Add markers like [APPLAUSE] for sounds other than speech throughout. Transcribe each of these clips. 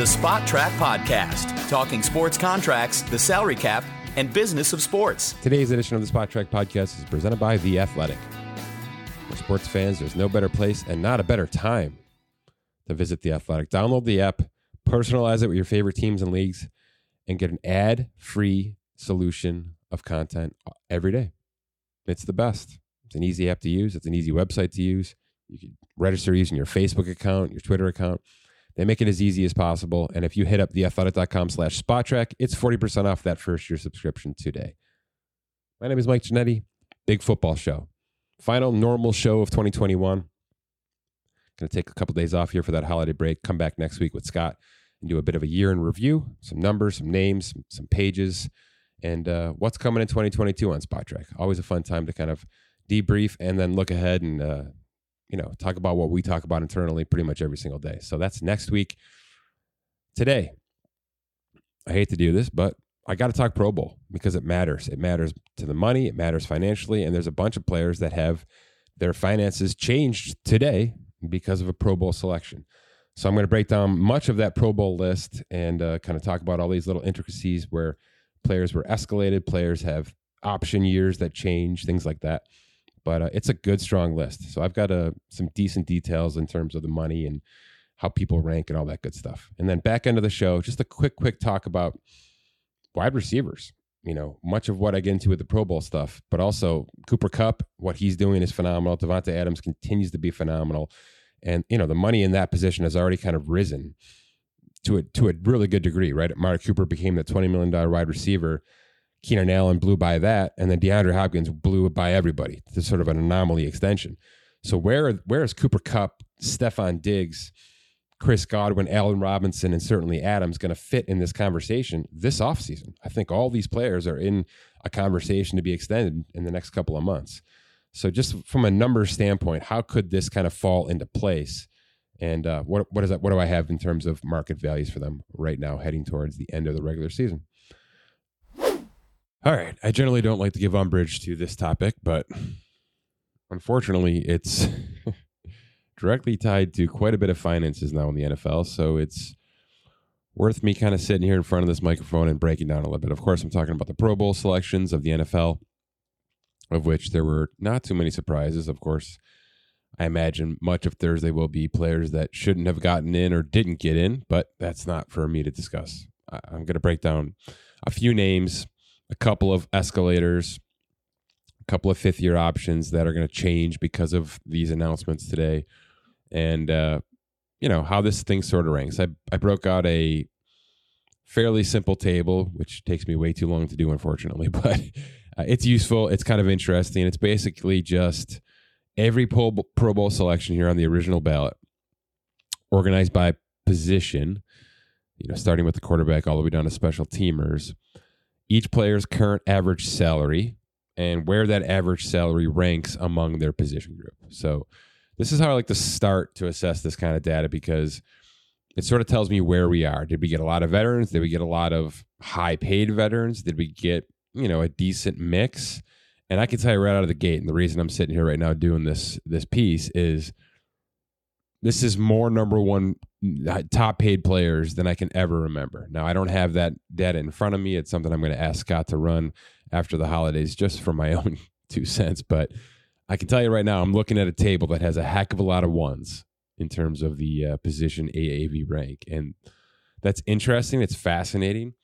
the Spotrac Podcast, talking sports contracts, the salary cap, and business of sports. Today's edition of the Spotrac Podcast is presented by The Athletic. For sports fans, there's no better place and not a better time to visit The Athletic. Download the app, personalize it with your favorite teams and leagues, and get an ad free solution of content every day. It's the best. It's an easy app to use, it's an easy website to use. You can register using your Facebook account, your Twitter account. They make it as easy as possible. And if you hit up theathletic.com slash spotrac, it's 40% off that first year subscription today. My name is Mike Ginnitti, Big Football Show. Final normal show of 2021. Going to take a couple days off here for that holiday break. Come back next week with Scott and do a bit of a year in review, some numbers, some names, some pages, and uh, what's coming in 2022 on Spotrac. Always a fun time to kind of debrief and then look ahead and uh, you know, talk about what we talk about internally pretty much every single day. So that's next week. Today, I hate to do this, but I got to talk Pro Bowl because it matters. It matters to the money, it matters financially, and there's a bunch of players that have their finances changed today because of a Pro Bowl selection. So I'm going to break down much of that Pro Bowl list and uh, kind of talk about all these little intricacies where players were escalated, players have option years that change, things like that but uh, it's a good strong list. So i've got uh, some decent details in terms of the money and how people rank and all that good stuff. And then back end of the show just a quick quick talk about wide receivers. You know much of what i get into with the pro bowl stuff but also cooper Kupp, what he's doing is phenomenal. Davante adams continues to be phenomenal. And you know the money in that position has already kind of risen to a to a really good degree right? Amari cooper became the $20 million wide receiver Keenan Allen blew by that, and then DeAndre Hopkins blew by everybody. It's sort of an anomaly extension. So where where is Cooper Kupp, Stefon Diggs, Chris Godwin, Allen Robinson, and certainly Adams going to fit in this conversation this offseason? I think all these players are in a conversation to be extended in the next couple of months. So just from a number standpoint, how could this kind of fall into place? And uh, what what is that? What do I have in terms of market values for them right now, heading towards the end of the regular season? All right. I generally don't like to give umbrage to this topic, but unfortunately, it's [LAUGHS] directly tied to quite a bit of finances now in the NFL. So it's worth me kind of sitting here in front of this microphone and breaking down a little bit. Of course, I'm talking about the Pro Bowl selections of the NFL, of which there were not too many surprises. Of course, I imagine much of Thursday will be players that shouldn't have gotten in or didn't get in, but that's not for me to discuss. I'm going to break down a few names a couple of escalators, a couple of fifth year options that are going to change because of these announcements today, and uh, you know how this thing sort of ranks. I I broke out a fairly simple table, which takes me way too long to do, unfortunately, [LAUGHS] but uh, it's useful. It's kind of interesting. It's basically just every Pro Bowl, Pro Bowl selection here on the original ballot, organized by position. You know, starting with the quarterback all the way down to special teamers each player's current average salary and where that average salary ranks among their position group. So this is how I like to start to assess this kind of data because it sort of tells me where we are. Did we get a lot of veterans? Did we get a lot of high paid veterans? Did we get, you know, a decent mix? And I can tell you right out of the gate, and the reason I'm sitting here right now doing this this piece is this is more number one uh, top paid players than I can ever remember. Now, I don't have that data in front of me. It's something I'm going to ask Scott to run after the holidays just for my [LAUGHS] own two cents. But I can tell you right now, I'm looking at a table that has a heck of a lot of ones in terms of the uh, position AAV rank. And that's interesting. It's fascinating.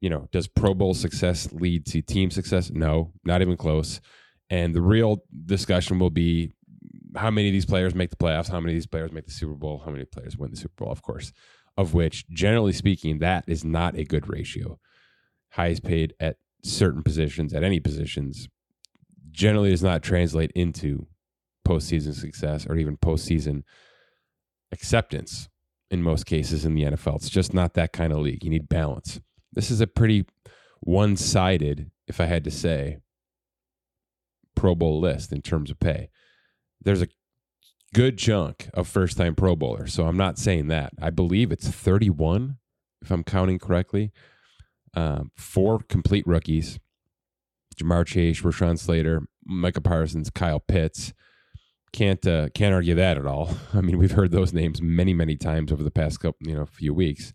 You know, does Pro Bowl success lead to team success? No, not even close. And the real discussion will be how many of these players make the playoffs, how many of these players make the Super Bowl, how many players win the Super Bowl, of course, of which, generally speaking, that is not a good ratio. Highest paid at certain positions, at any positions, generally does not translate into postseason success or even postseason acceptance in most cases in the NFL. It's just not that kind of league. You need balance. This is a pretty one sided, if I had to say, Pro Bowl list in terms of pay there's a good chunk of first time Pro Bowlers. So I'm not saying that. I believe it's 31, if I'm counting correctly. Um, four complete rookies Ja'Marr Chase, Rashawn Slater, Micah Parsons, Kyle Pitts. can't uh, can't argue that at all. [LAUGHS] I mean, we've heard those names many many times over the past couple you know few weeks.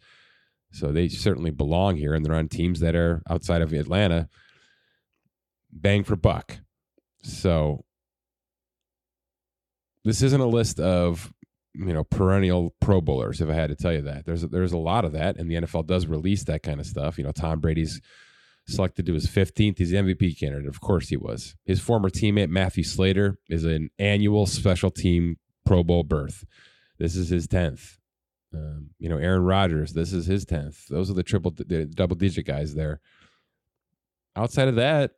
So they certainly belong here, and they're on teams that are outside of Atlanta. Bang for buck. So this isn't a list of you know perennial Pro Bowlers. If I had to tell you that, there's there's a lot of that, and the NFL does release that kind of stuff. You know, Tom Brady's selected to his 15th. He's the MVP candidate. Of course he was. His former teammate Matthew Slater is an annual special team Pro Bowl berth. This is his 10th. Um, you know, Aaron Rodgers, this is his 10th. Those are the triple, the double digit guys there. Outside of that,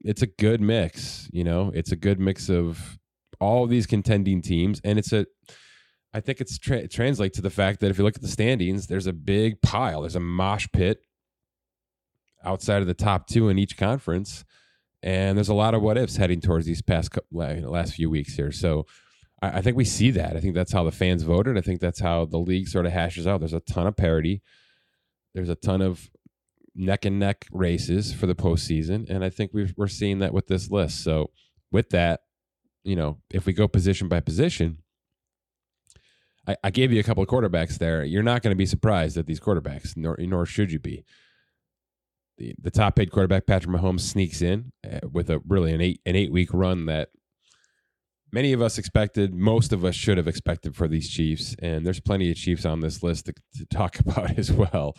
it's a good mix. You know, it's a good mix of all these contending teams. And it's a, I think it's tra- translate to the fact that if you look at the standings, there's a big pile. There's a mosh pit outside of the top two in each conference. And there's a lot of what ifs heading towards these past last few weeks here. So I, I think we see that. I think that's how the fans voted. I think that's how the league sort of hashes out. There's a ton of parity. There's a ton of neck and neck races for the postseason, and I think we are seeing that with this list. So with that, you know, if we go position by position, I, I gave you a couple of quarterbacks there. You're not going to be surprised at these quarterbacks, nor nor should you be. The, the top paid quarterback Patrick Mahomes sneaks in uh, with a really an eight an eight week run that many of us expected, most of us should have expected for these Chiefs. And there's plenty of Chiefs on this list to, to talk [LAUGHS] about as well.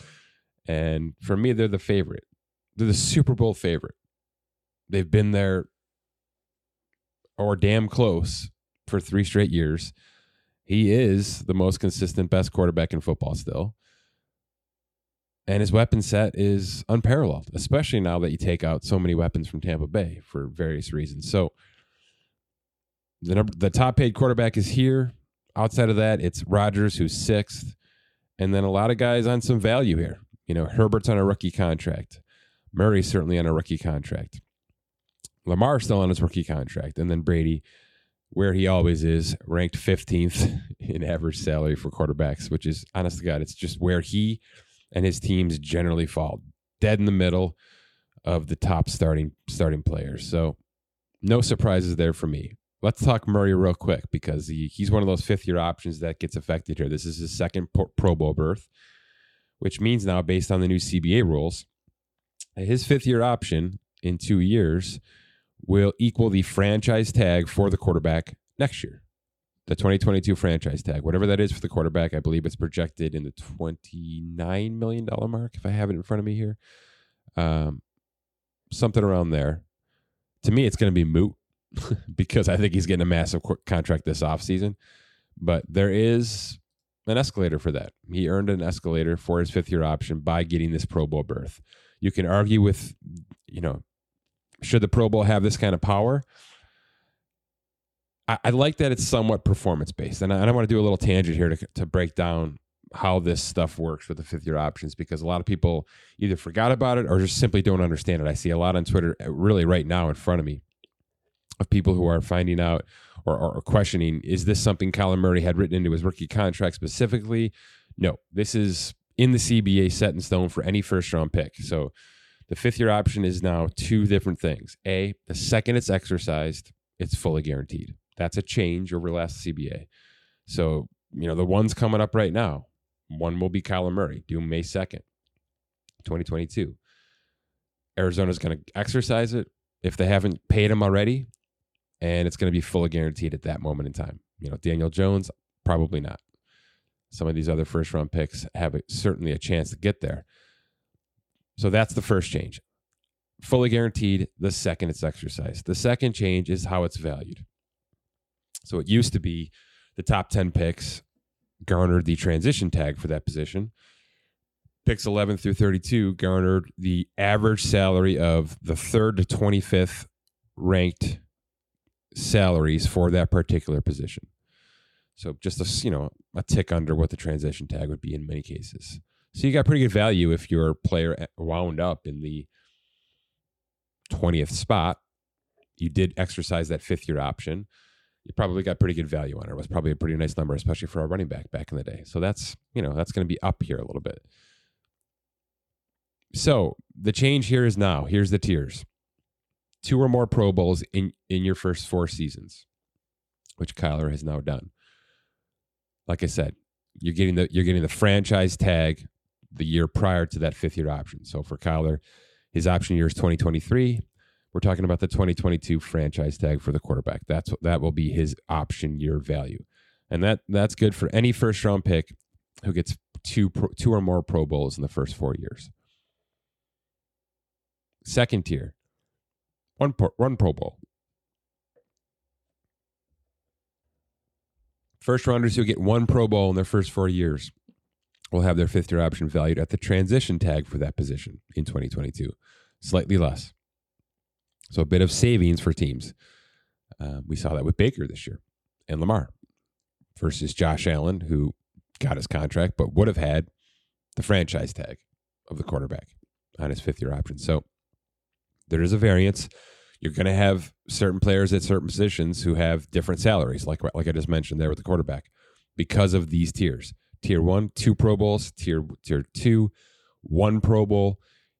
And for me, they're the favorite. They're the Super Bowl favorite. They've been there or damn close for three straight years. He is the most consistent, best quarterback in football still. And his weapon set is unparalleled, especially now that you take out so many weapons from Tampa Bay for various reasons. So, the number, the top paid quarterback is here. Outside of that, it's Rodgers who's sixth, and then a lot of guys on some value here. You know, Herbert's on a rookie contract. Murray's certainly on a rookie contract. Lamar's still on his rookie contract, and then Brady, where he always is, ranked 15th [LAUGHS] in average salary for quarterbacks, which is honest to God, it's just where he and his teams generally fall, dead in the middle of the top starting starting players. So, no surprises there for me. Let's talk Murray real quick because he, he's one of those fifth year options that gets affected here. This is his second Pro Bowl berth, which means now, based on the new CBA rules, his fifth year option in two years will equal the franchise tag for the quarterback next year. The 2022 franchise tag, whatever that is for the quarterback, I believe it's projected in the $29 million mark, if I have it in front of me here. Um, something around there. To me, it's going to be moot [LAUGHS] because I think he's getting a massive contract this offseason. But there is an escalator for that. He earned an escalator for his fifth year option by getting this Pro Bowl berth. You can argue with, you know, should the Pro Bowl have this kind of power? I, I like that it's somewhat performance based. And I, and I want to do a little tangent here to, to break down how this stuff works with the fifth year options because a lot of people either forgot about it or just simply don't understand it. I see a lot on Twitter, uh, really right now in front of me, of people who are finding out or, or, questioning is this something Kyler Murray had written into his rookie contract specifically? No, this is in the CBA set in stone for any first round pick. So the fifth year option is now two different things. A, the second it's exercised, it's fully guaranteed. That's a change over last CBA. So, you know, the one's coming up right now. One will be Kyler Murray, due May 2nd, 2022. Arizona's going to exercise it if they haven't paid him already and it's going to be fully guaranteed at that moment in time. You know, Daniel Jones, probably not. Some of these other first round picks have a, certainly a chance to get there. So that's the first change. Fully guaranteed the second it's exercised. The second change is how it's valued. So it used to be the top 10 picks garnered the transition tag for that position. Picks 11 through 32 garnered the average salary of the third to 25th ranked salaries for that particular position. So just a you know a tick under what the transition tag would be in many cases. So you got pretty good value if your player eh, wound up in the 20th spot. You did exercise that fifth year option. You probably got pretty good value on it. It was probably a pretty nice number, especially for a running back back in the day. So that's you know that's going to be up here a little bit. So the change here is now. Here's the tiers two or more Pro Bowls in, in your first four seasons, which Kyler has now done. Like I said, you're getting the you're getting the franchise tag the year prior to that fifth year option. So for Kyler, his option year is 2023. We're talking about the 2022 franchise tag for the quarterback. That's that will be his option year value, and that that's good for any first round pick who gets two pro, two or more Pro Bowls in the first four years. Second tier, one pro, one Pro Bowl. First rounders who get one Pro Bowl in their first four years will have their fifth year option valued at the transition tag for that position in 2022, slightly less. So a bit of savings for teams. Uh, we saw that with Baker this year and Lamar versus Josh Allen, who got his contract but would have had the franchise tag of the quarterback on his fifth year option. So there is a variance. You're going to have certain players at certain positions who have different salaries, like like I just mentioned there with the quarterback, because of these tiers. Tier one, two Pro Bowls. Tier tier two, one Pro Bowl.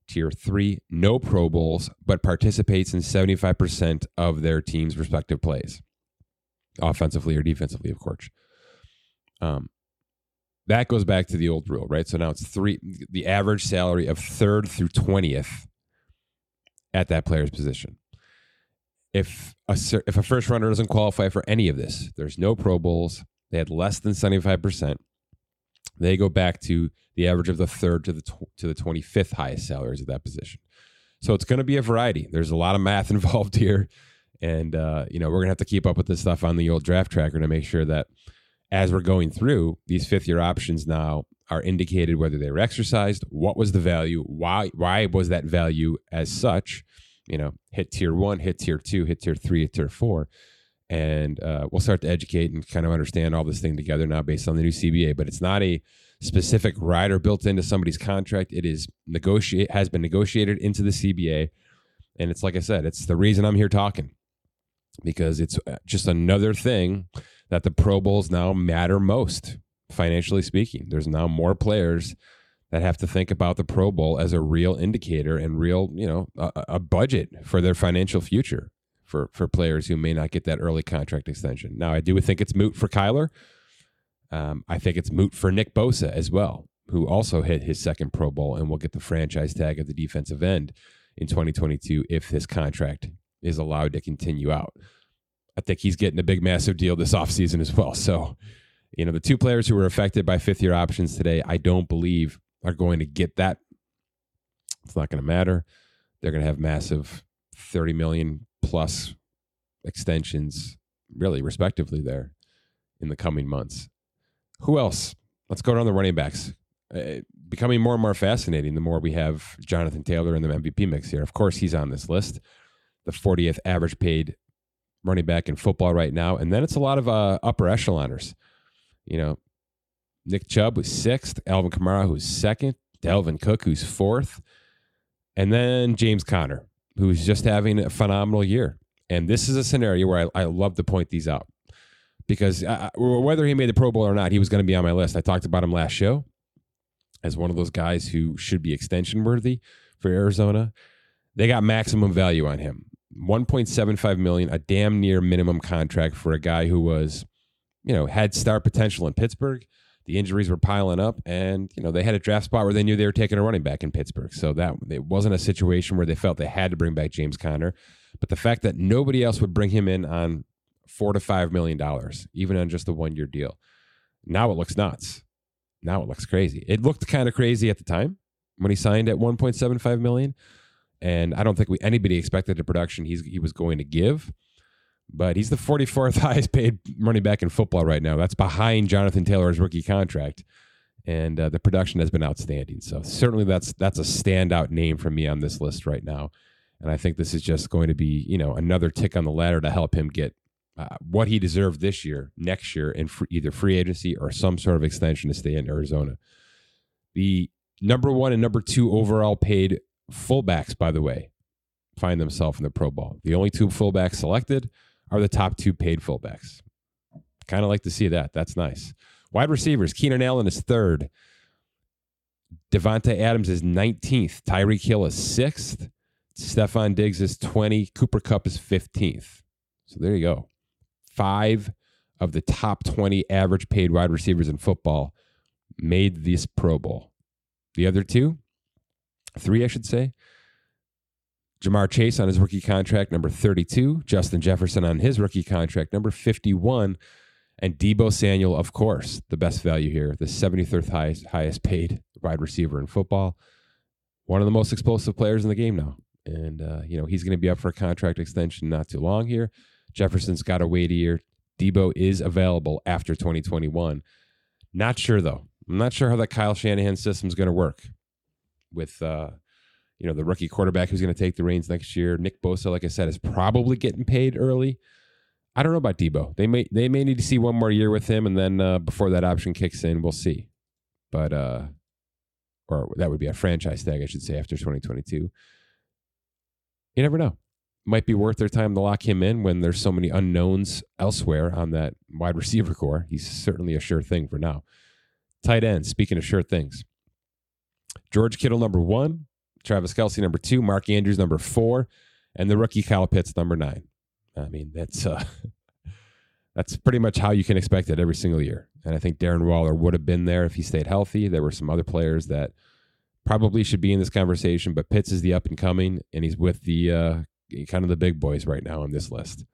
Tier three, no Pro Bowls, but participates in 75% of their team's respective plays, offensively or defensively, of course. Um, that goes back to the old rule, right? So now it's three, the average salary of third through 20th at that player's position. If a, if a first runner doesn't qualify for any of this, there's no Pro Bowls, they had less than 75%, they go back to the average of the third to the tw- to the 25th highest salaries at that position. So it's going to be a variety. There's a lot of math [LAUGHS] involved here, and uh, you know we're going to have to keep up with this stuff on the old draft tracker to make sure that as we're going through these fifth year options now are indicated whether they were exercised, what was the value, why why was that value as such, you know, hit tier one, hit tier two, hit tier three, hit tier four, and uh, we'll start to educate and kind of understand all this thing together now based on the new CBA. But it's not a specific rider built into somebody's contract. It is negotiate has been negotiated into the CBA, and it's like I said, it's the reason I'm here talking because it's uh, just another thing that the Pro Bowls now matter most financially speaking. There's now more players that have to think about the Pro Bowl as a real indicator and real, you know, a, a budget for their financial future for for players who may not get that early contract extension. Now, I do think it's moot for Kyler. Um, I think it's moot for Nick Bosa as well, who also hit his second Pro Bowl and will get the franchise tag at the defensive end in 2022 if his contract is allowed to continue out. I think he's getting a big, massive deal this [LAUGHS] offseason as well. So, you know, the two players who were affected by fifth year options today, I don't believe are going to get that. It's not going to matter. They're going to have massive 30 million plus extensions, really, respectively, there in the coming months. Who else? Let's go down the running backs. Uh, becoming more and more fascinating the more we have Jonathan Taylor in the MVP mix here. Of course, he's on this list, the 40th average paid running back in football right now. And then it's a lot of uh, upper echeloners. You know, Nick Chubb was sixth, Alvin Kamara, who's second, Dalvin Cook, who's fourth, and then James Conner, who's just having a phenomenal year. And this is a scenario where I, I love to point these out because uh, uh, I, whether he made the Pro Bowl or not, he was going to be on my list. I talked about him last show as one of those guys who should be extension worthy for Arizona. They got maximum value on him. 1.75 million, a damn near minimum contract for a guy who was, you know, had star potential in Pittsburgh the injuries were piling up, and you know they had a draft spot where they knew they were taking a running back in Pittsburgh. So that it wasn't a situation where they felt they had to bring back James Conner. But the fact that nobody else would bring him in on four to five million dollars, even on just a one year deal, now it looks nuts. Now it looks crazy. It looked kind of crazy at the time when he signed at 1.75 million, and I don't think we anybody expected the production he's he was going to give but he's the 44th [LAUGHS] highest paid running back in football right now. That's behind Jonathan Taylor's rookie contract, and uh, the production has been outstanding. So certainly that's that's a standout name for me on this list right now, and I think this is just going to be you know another tick on the ladder to help him get uh, what he deserved this year, next year in free, either free agency or some sort of extension to stay in Arizona. The number one and number two overall paid fullbacks, by the way, find themselves in the Pro Bowl. The only two fullbacks selected are the top two paid fullbacks. Kind of like to see that. That's nice. Wide receivers, Keenan Allen is third. Davante Adams is 19th. Tyreek Hill is sixth. Stefon Diggs is 20. Cooper Kupp is 15th. So there you go. Five of the top 20 average paid wide receivers in football made this Pro Bowl. The other two, three, I should say, Ja'Marr Chase on his rookie contract, number 32. Justin Jefferson on his rookie contract, number 51. And Deebo Samuel, of course, the best value here, the 73rd highest, highest paid wide receiver in football. One of the most explosive players in the game now. And, uh, you know, he's going to be up for a contract extension not too long here. Jefferson's got to wait a year. Debo is available after 2021. Not sure, though. I'm not sure how that Kyle Shanahan system is going to work with, uh, you know, the rookie quarterback who's going to take the reins next year. Nick Bosa, like I said, is probably getting paid early. I don't know about Deebo. They may they may need to see one more year with him, and then uh, before that option kicks in, we'll see. But uh, or that would be a franchise tag, I should say, after 2022. You never know. Might be worth their time to lock him in when there's so many unknowns elsewhere on that wide receiver corps. He's certainly a sure thing for now. Tight end. Speaking of sure things, George Kittle number one, Travis Kelce number two, Mark Andrews number four, and the rookie Kyle Pitts number nine. I mean, that's uh, [LAUGHS] that's pretty much how you can expect it every single year. And I think Darren Waller would have been there if he stayed healthy. There were some other players that probably should be in this conversation, but Pitts is the up and coming, and he's with the uh, kind of the big boys right now on this list.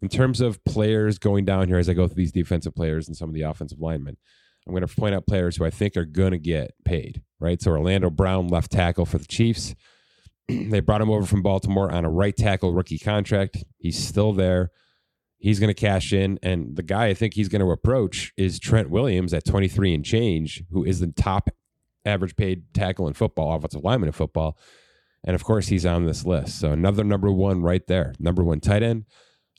In terms of players going down here, as I go through these defensive players and some of the offensive linemen, I'm going to point out players who I think are going to get paid, right? So Orlando Brown, left tackle for the Chiefs. [CLEARS THROAT] they brought him over from Baltimore on a right tackle rookie contract. He's still there. He's going to cash in. And the guy I think he's going to approach is Trent Williams at 23 and change, who is the top average paid tackle in football, offensive lineman in football. And of course, he's on this list. So another number one right there. Number one tight end,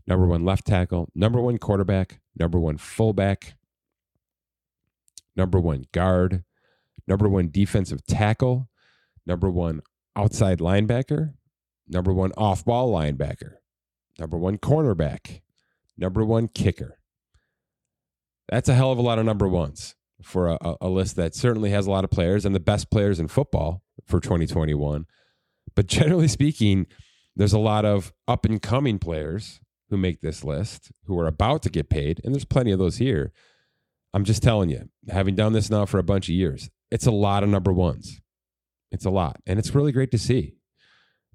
number one left tackle, number one quarterback, number one fullback, number one guard, number one defensive tackle, number one outside linebacker, number one off ball linebacker, number one cornerback, number one kicker. That's a hell of a lot of number ones for a, a, list that certainly has a lot of players and the best players in football for 2021. But generally speaking, there's a lot of up and coming players who make this list who are about to get paid, and there's plenty of those here. I'm just telling you, having done this now for a bunch of years, it's a lot of number ones. It's a lot. And it's really great to see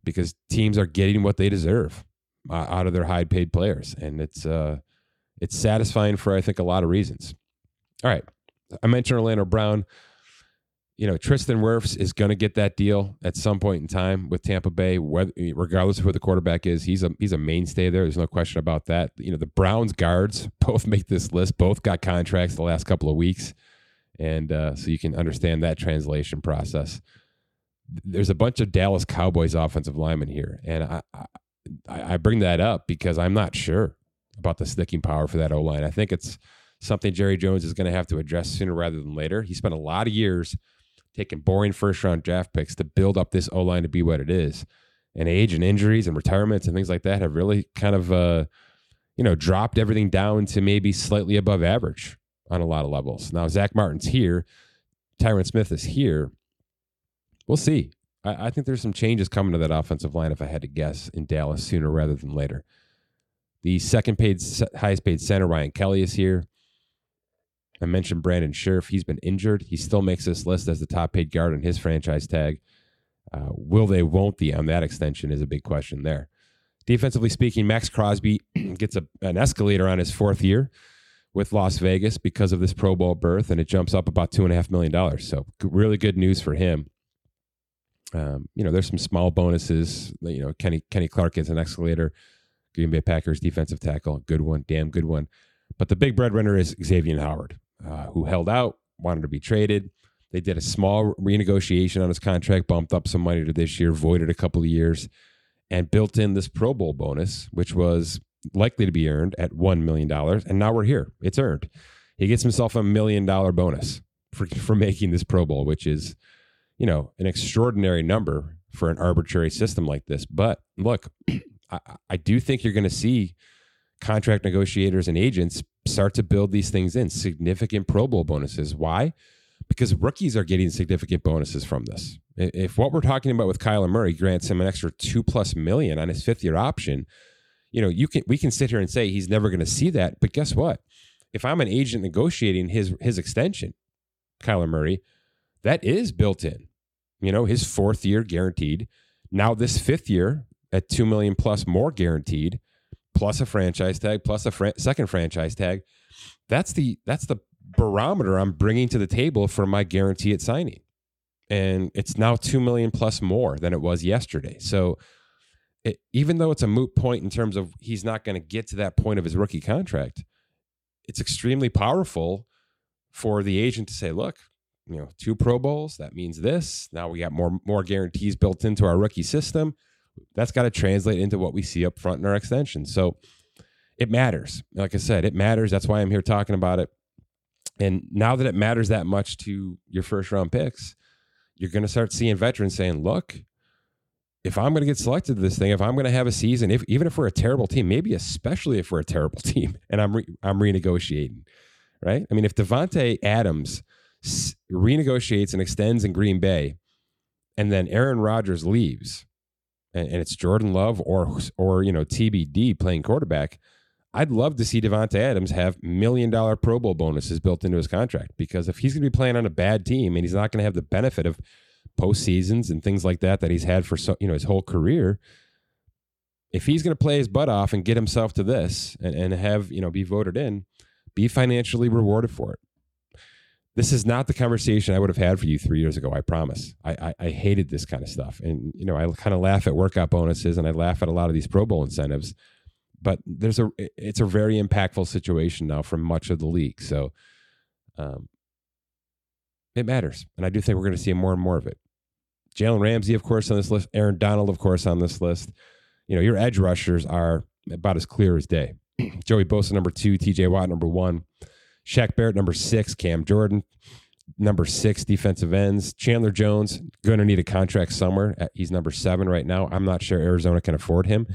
because teams are getting what they deserve uh, out of their high paid players. And it's, uh, it's satisfying for, I think, a lot of reasons. All right. I mentioned Orlando Brown. You know, Tristan Wirfs is going to get that deal at some point in time with Tampa Bay, whether, regardless of who the quarterback is. He's a he's a mainstay there. There's no question about that. You know, the Browns guards [LAUGHS] both make this list. Both got contracts the last couple of weeks, and uh, so you can understand that translation process there's a bunch of Dallas Cowboys offensive linemen here, and I, I, I bring that up because I'm not sure about the sticking power for that O line. I think it's something Jerry Jones is going to have to address sooner rather than later. He spent a lot of years taking boring first round draft picks to build up this O line to be what it is, and age and injuries and retirements and things like that have really kind of uh, you know dropped everything down to maybe slightly above average on a lot of levels. Now Zach Martin's here, Tyron Smith is here we'll see. I, I, think there's some changes coming to that offensive line, if I had to guess, in Dallas sooner rather than later. The second paid, highest paid center, Ryan Kelly, is here. I mentioned Brandon Scherff. He's been injured. He still makes this list as the top paid guard on his franchise tag. Uh, will they, won't they on that extension is a big question there. Defensively speaking, Maxx Crosby [CLEARS THROAT] gets a, an escalator on his fourth year with Las Vegas because of this Pro Bowl berth, and it jumps up about $2.5 million. So, really good news for him. Um, you know, there's some small bonuses. You know, Kenny Kenny Clark gets an escalator. Green Bay Packers defensive tackle, good one, damn good one. But the big breadwinner is Xavier Howard, uh, who held out, wanted to be traded. They did a small renegotiation on his contract, bumped up some money to this year, voided a couple of years, and built in this Pro Bowl bonus, which was likely to be earned at $1 million. And now we're here. It's earned. He gets himself a million dollar bonus for, [LAUGHS] for making this Pro Bowl, which is you know, an extraordinary number for an arbitrary system like this. But look, [CLEARS THROAT] I, I do think you're going to see contract negotiators and agents start to build these things in significant Pro Bowl bonuses. Why? Because rookies are getting significant bonuses from this. If what we're talking about with Kyler Murray grants him an extra two plus million on his fifth year option, you know, you can we can sit here and say he's never going to see that, but guess what? If I'm an agent negotiating his his extension, Kyler Murray, that is built in. You know, his fourth year guaranteed. Now this fifth year at 2 million plus more guaranteed, plus a franchise tag, plus a second franchise tag. That's the that's the barometer I'm bringing to the table for my guarantee at signing. And it's now 2 million plus more than it was yesterday. So it, even though it's a moot point in terms of he's not going to get to that point of his rookie contract, it's extremely powerful for the agent to say, look, you know, two Pro Bowls, that means this. Now we got more more guarantees built into our rookie system. That's got to translate into what we see up front in our extension. So it matters. Like I said, it matters. That's why I'm here talking about it. And now that it matters that much to your first round picks, you're going to start seeing veterans saying, look, if I'm going to get selected to this thing, if I'm going to have a season, if even if we're a terrible team, maybe especially if we're a terrible [LAUGHS] team, and I'm re- I'm renegotiating, right? I mean, if Davante Adams renegotiates and extends in Green Bay, and then Aaron Rodgers leaves, and, and it's Jordan Love or or you know TBD playing quarterback, I'd love to see Davante Adams have million dollar Pro Bowl bonuses built into his contract because if he's going to be playing on a bad team and he's not going to have the benefit of postseasons and things like that that he's had for so you know his whole career. If he's going to play his butt off and get himself to this and, and have you know be voted in, be financially rewarded for it. This is not the conversation I would have had for you three years ago. I promise. I, I, I hated this kind of stuff, and you know I kind of laugh at workout bonuses and I laugh at a lot of these Pro Bowl incentives. But there's a it's a very impactful situation now for much of the league. So um, it matters. And I do think we're going to see more and more of it. Jalen Ramsey, of course, on this list. Aaron Donald, of course, on this list. You know, your edge rushers are about as clear as day. [CLEARS THROAT] Joey Bosa, number two. TJ Watt, number one. Shaq Barrett, number six. Cam Jordan, number six. Defensive ends. Chandler Jones, going to need a contract somewhere. Uh, he's number seven right now. I'm not sure Arizona can afford him.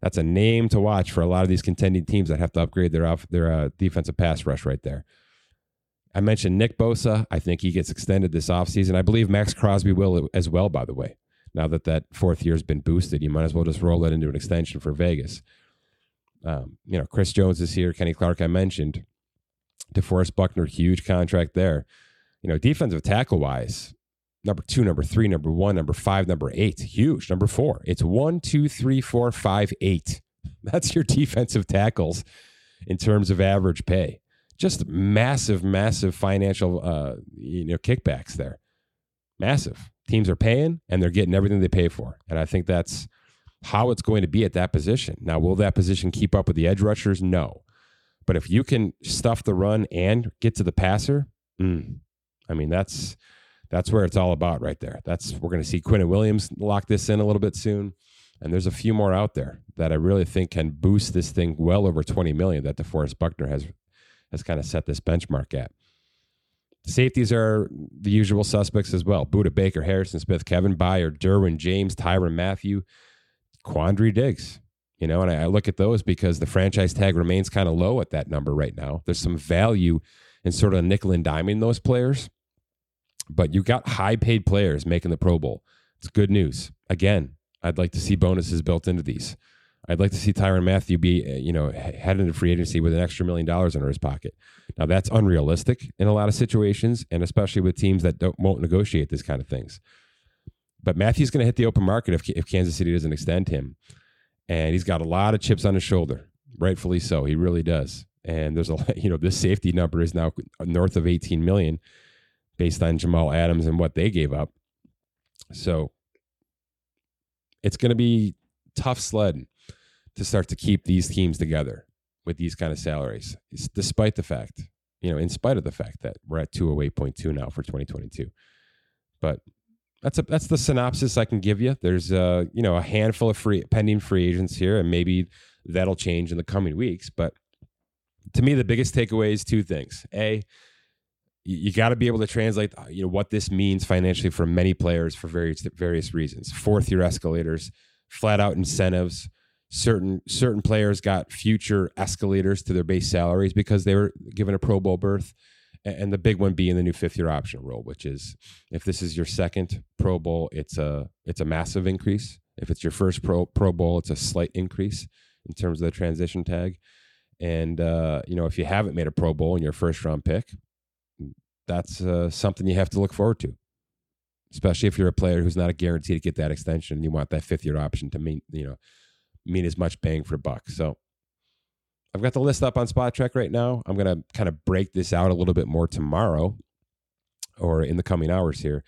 That's a name to watch for a lot of these contending teams that have to upgrade their off, their uh, defensive pass rush right there. I mentioned Nick Bosa. I think he gets extended this offseason. I believe Maxx Crosby will as well, by the way. Now that that fourth year has been boosted, you might as well just roll it into an extension for Vegas. Um, you know, Chris Jones is here. Kenny Clark, I mentioned. DeForest Buckner, huge contract there. You know, defensive tackle wise, number two, number three, number one, number five, number eight, huge. Number four, it's one, two, three, four, five, eight. [LAUGHS] That's your defensive tackles in terms of average pay just massive, massive financial uh, you know kickbacks there. Massive teams are paying and they're getting everything they pay for, and I think that's how it's going to be at that position. Now, will that position keep up with the edge rushers? No, but if you can stuff the run and get to the passer, mm, I mean that's that's where it's all about right there. That's we're going to see Quinnen Williams lock this in a little bit soon. And there's a few more out there that I really think can boost this thing well over 20 million that DeForest Buckner has has kind of set this benchmark at. Safeties are the usual suspects as well. Budda Baker, Harrison Smith, Kevin Byard, Derwin James, Tyrann Mathieu, Quandre Diggs. You know, and I, I look at those because the franchise tag remains kind of low at that number right now. There's some value in sort of nickel and diming those players, but you got high paid players making the Pro Bowl. It's good news. Again, I'd like to see bonuses built into these. I'd like to see Tyrann Mathieu be, uh, you know, head into free agency with an extra million dollars in his pocket. Now that's unrealistic in a lot of situations, and especially with teams that don't won't negotiate this kind of things. But Mathieu's going to hit the open market if if Kansas City doesn't extend him, and he's got a lot of chips on his shoulder, rightfully so. He really does. And there's a [LAUGHS] you know this safety number is now north of 18 million, based on Jamal Adams and what they gave up. So it's going to be tough sledding to start to keep these teams together with these kind of salaries, it's despite the fact, you know, in spite of the fact that we're at 208.2 now for 2022. But that's a that's the synopsis I can give you. There's a you know a handful of free pending free agents here, and maybe that'll change in the coming weeks. But to me, the biggest takeaway is two things: a you got to be able to translate uh, you know what this means financially for many players for various various reasons. Fourth year escalators, flat out incentives, certain certain players got future escalators to their base salaries because they were given a Pro Bowl berth. And the big one being the new fifth year option rule, which is if this is your second Pro Bowl, it's a it's a massive increase. If it's your first Pro Pro Bowl, it's a slight increase in terms of the transition tag. And uh, you know, if you haven't made a Pro Bowl in your first round pick, that's uh, something you have to look forward to. Especially if you're a player who's not a guarantee to get that extension, and you want that fifth year option to mean you know mean as much bang for buck. So I've got the list up on Spotrac right now. I'm gonna kind of break this out a little bit more tomorrow or in the coming hours here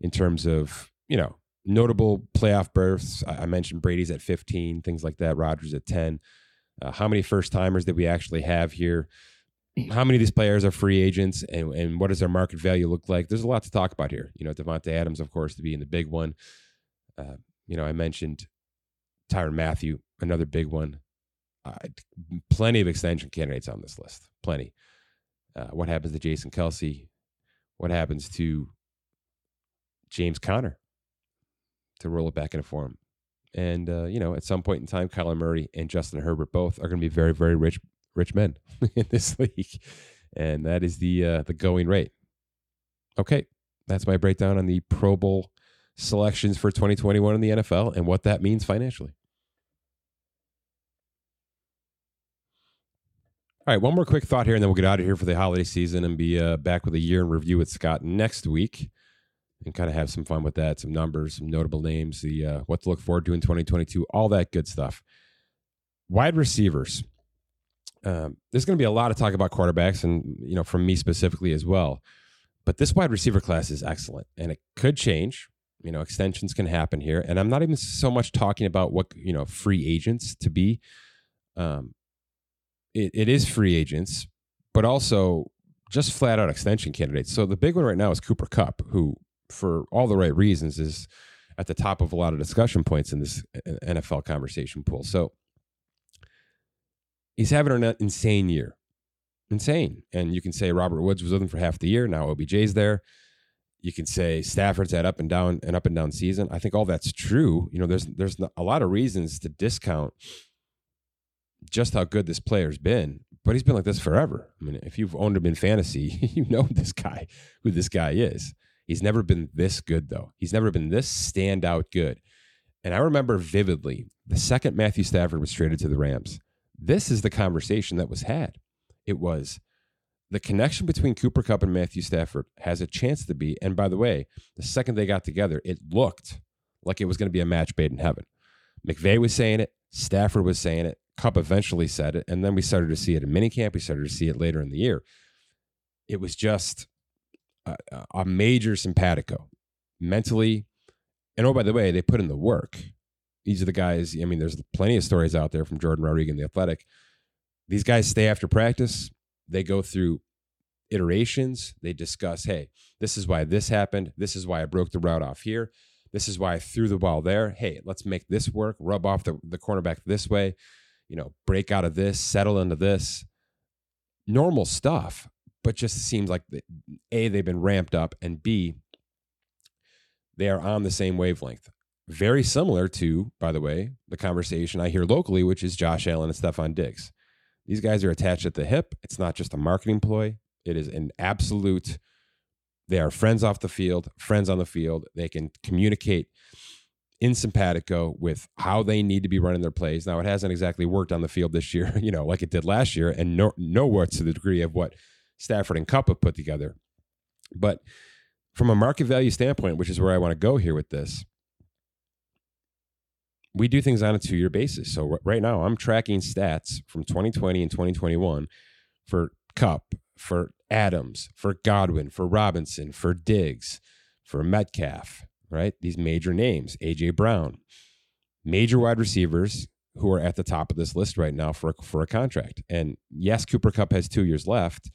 in terms of you know notable playoff berths. I mentioned Brady's at 15, things like that. Rodgers at 10. Uh, how many first timers did we actually have here? How many of these players are free agents, and, and what does their market value look like? There's a lot to talk about here. You know, Davante Adams, of course, to be in the big one. Uh, you know, I mentioned Tyrann Mathieu, another big one. Uh, plenty of extension candidates on this list. Plenty. Uh, what happens to Jason Kelce? What happens to James Conner to roll it back into form? And uh, you know, at some point in time, Kyler Murray and Justin Herbert both are going to be very, very rich, rich men [LAUGHS] in this league, and that is the uh, the going rate. Okay, that's my breakdown on the Pro Bowl selections for 2021 in the NFL and what that means financially. All right, one more quick thought here, and then we'll get out of here for the holiday season and be uh, back with a year in review with Scott next week, and kind of have some fun with that, some numbers, some notable names, the uh, what to look forward to in 2022, all that good stuff. Wide receivers. Um, there's going to be a lot of talk about quarterbacks, and you know, from me specifically as well. But this wide receiver class is excellent, and it could change. You know, extensions can happen here, and I'm not even so much talking about what you know free agents to be. Um, it, it is free agents, but also just flat out extension candidates. So the big one right now is Cooper Kupp, who, for all the right reasons, is at the top of a lot of discussion points in this uh, NFL conversation pool. So he's having an insane year. Insane. And you can say Robert Woods was with him for half the year. Now OBJ's there. You can say Stafford's had up and down and up and down season. I think all that's true. You know, there's there's a lot of reasons to discount just how good this player's been, but he's been like this forever. I mean, if you've owned him in fantasy, [LAUGHS] you know this guy, who this guy is. He's never been this good, though. He's never been this standout good. And I remember vividly the second Matthew Stafford was traded to the Rams. This is the conversation that was had. It was the connection between Cooper Kupp and Matthew Stafford has a chance to be. And by the way, the second they got together, it looked like it was going to be a match made in heaven. McVay was saying it, Stafford was saying it, Kupp eventually said it, and then we started to see it in minicamp. We started to see it later in the year. It was just a, a major simpatico mentally. And oh, by the way, they put in the work. These are the guys. I mean, there's plenty of stories out there from Jordan Rodriguez, the Athletic. These guys stay after practice. They go through iterations. They discuss, hey, this is why this happened. This is why I broke the route off here. This is why I threw the ball there. Hey, let's make this work. Rub off the, the cornerback this way you know, break out of this, settle into this. Normal stuff, but just seems like A, they've been ramped up, and B, they are on the same wavelength. Very similar to, by the way, the conversation I hear locally, which is Josh Allen and Stefon Diggs. These guys are attached at the hip. It's not just a marketing ploy, it is an absolute. They are friends off the field, friends on the field. They can communicate in simpatico with how they need to be running their plays. Now it hasn't exactly worked on the field this year, [LAUGHS] you know, like it did last year, and no, nowhere to the degree of what Stafford and Kupp have put together. But from a market value standpoint, which is where I want to go here with this, we do things on a two year basis. So right now, I'm tracking stats from 2020 and 2021 for Kupp, for Adams, for Godwin, for Robinson, for Diggs, for Metcalf, right? These major names, AJ Brown, major wide receivers who are at the top of this list right now for for a contract. And yes, Cooper Kupp has two years left,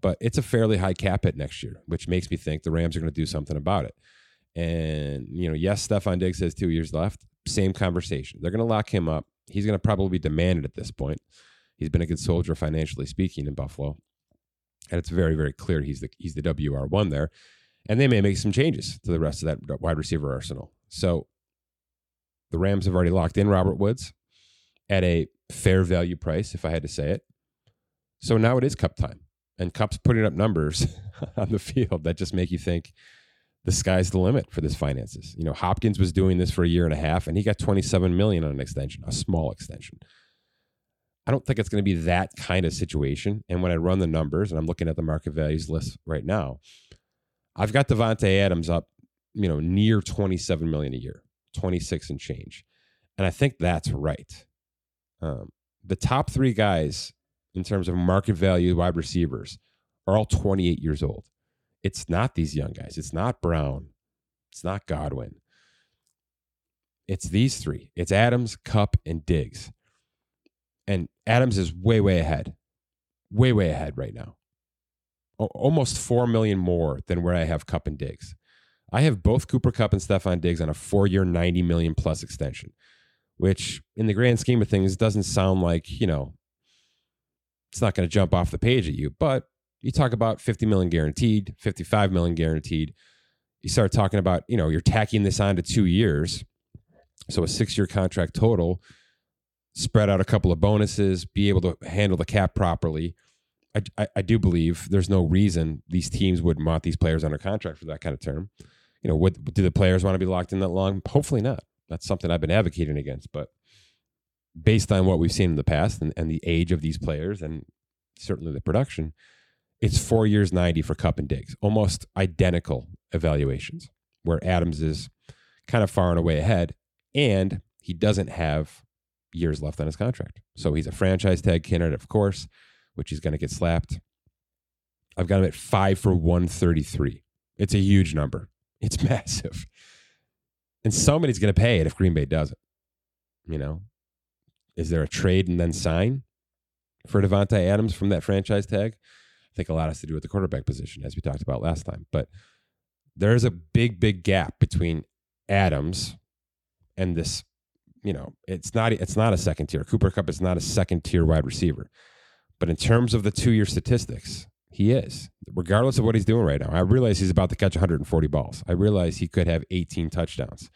but it's a fairly high cap hit next year, which makes me think the Rams are going to do something about it. And you know, yes, Stefon Diggs has two years left. Same conversation. They're going to lock him up. He's going to probably be demanded at this point. He's been a good soldier financially speaking in Buffalo, and it's very, very clear he's the he's the WR one there and they may make some changes to the rest of that wide receiver arsenal. So the Rams have already locked in Robert Woods at a fair value price, if I had to say it. So now it is Kupp time, and Kupp's putting up numbers [LAUGHS] on the field that just make you think the sky's the limit for this finances. You know, Hopkins was doing this for a year and a half, and he got 27 million on an extension, a small extension. I don't think it's going to be that kind of situation. And when I run the numbers and I'm looking at the market values list right now, I've got Davante Adams up, you know, near 27 million a year, 26 and change. And I think that's right. Um, the top three guys in terms of market value wide receivers are all 28 years old. It's not these young guys. It's not Brown. It's not Godwin. It's these three. It's Adams, Kupp, and Diggs. And Adams is way, way ahead. Way, way ahead right now. Almost 4 million more than where I have Kupp and Diggs. I have both Cooper Kupp and Stefon Diggs on a four year, 90 million plus extension, which in the grand scheme of things doesn't sound like, you know, it's not going to jump off the page at you. But you talk about 50 million guaranteed, 55 million guaranteed. You start talking about, you know, you're tacking this on to two years. So a six year contract total, spread out a couple of bonuses, be able to handle the cap properly. I, I, do believe there's no reason these teams would want these players under contract for that kind of term. You know, would, do the players want to be locked in that long? Hopefully not. That's something I've been advocating against. But based on what we've seen in the past and, and the age of these players and certainly the production, it's four years 90 for Kupp and Diggs, almost identical evaluations, where Adams is kind of far and away ahead. And he doesn't have years left on his contract. So he's a franchise tag candidate, of course, which he's going to get slapped. I've got him at five for 133. It's a huge number. It's [LAUGHS] massive. And somebody's going to pay it if Green Bay doesn't. You know, is there a trade and then sign for Davante Adams from that franchise tag? I think a lot has to do with the quarterback position, as we talked about last time. But there's a big, big gap between Adams and this. You know, it's not it's not a second tier. Cooper Kupp is not a second tier wide receiver. But in terms of the two year statistics, he is, regardless of what he's doing right now. I realize he's about to catch 140 balls. I realize he could have 18 touchdowns.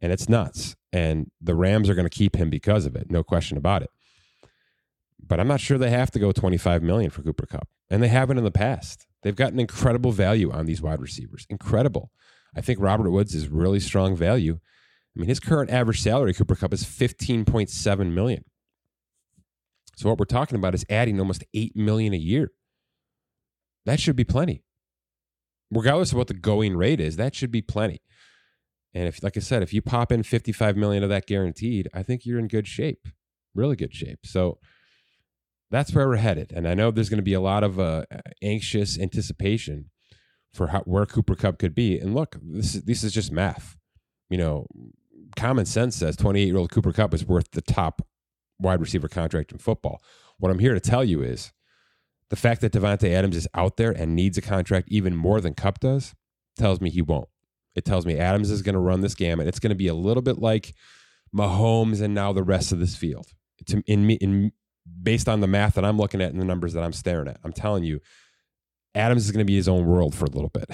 And it's nuts. And the Rams are going to keep him because of it. No question about it. But I'm not sure they have to go 25 million for Cooper Kupp, And they haven't in the past. They've gotten incredible value on these wide receivers. Incredible. I think Robert Woods is really strong value. I mean, his current average salary, Cooper Kupp, is 15.7 million. So what we're talking about is adding almost 8 million a year. That should be plenty. Regardless of what the going rate is, that should be plenty. And if, like I said, if you pop in 55 million of that guaranteed, I think you're in good shape, really good shape. So that's where we're headed. And I know there's going to be a lot of uh, anxious anticipation for how, where Cooper Kupp could be. And look, this is, this is just math. You know, common sense says 28 year old Cooper Kupp is worth the top wide receiver contract in football. What I'm here to tell you is the fact that Davante Adams is out there and needs a contract even more than Kupp does tells me he won't. It tells me Adams is going to run this gamut. It's going to be a little bit like Mahomes and now the rest of this field. It's in me, in based on the math that I'm looking at and the numbers that I'm staring at. I'm telling you, Adams is going to be his own world for a little bit.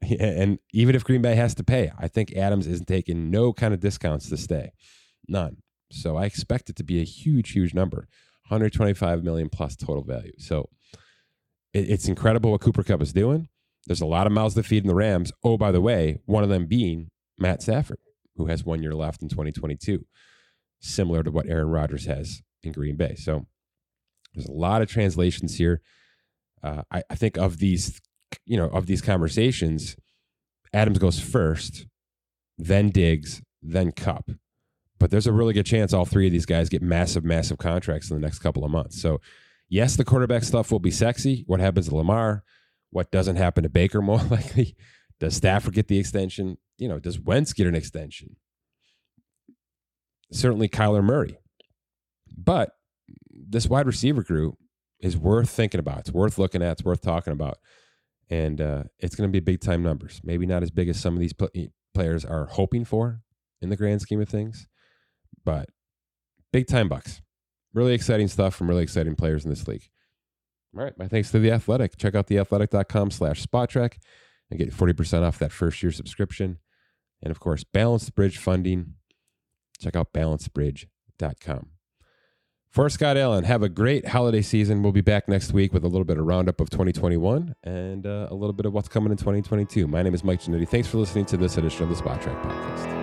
[LAUGHS] and even if Green Bay has to pay, I think Adams isn't taking no kind of discounts to stay. None. So I expect it to be a huge, huge number 125 million plus total value. So it, it's incredible what Cooper Kupp is doing. There's a lot of mouths to feed in the Rams. Oh, by the way, one of them being Matt Stafford, who has one year left in 2022, similar to what Aaron Rodgers has in Green Bay. So there's a lot of translations here. Uh, I, I think of these, you know, of these conversations, Adams goes first, then Diggs, then Kupp. But there's a really good chance all three of these guys get massive, massive contracts in the next couple of months. So, yes, the quarterback stuff will be sexy. What happens to Lamar? What doesn't happen to Baker [LAUGHS] more likely? Does Stafford get the extension? You know, does Wentz get an extension? Certainly Kyler Murray. But this wide receiver group is worth thinking about. It's worth looking at. It's worth talking about. And uh, it's going to be big time numbers. Maybe not as big as some of these pl- players are hoping for in the grand scheme of things, but big time bucks. Really exciting stuff from really exciting players in this league. All right. My thanks to The Athletic. Check out theathletic.com slash Spotrac and get 40% off that first year subscription. And of course, Balanced Bridge funding. Check out balancedbridge.com. For Scott Allen, have a great holiday season. We'll be back next week with a little bit of roundup of 2021 and uh, a little bit of what's coming in 2022. My name is Mike Ginnitti. Thanks for listening to this edition of the Spotrac Podcast.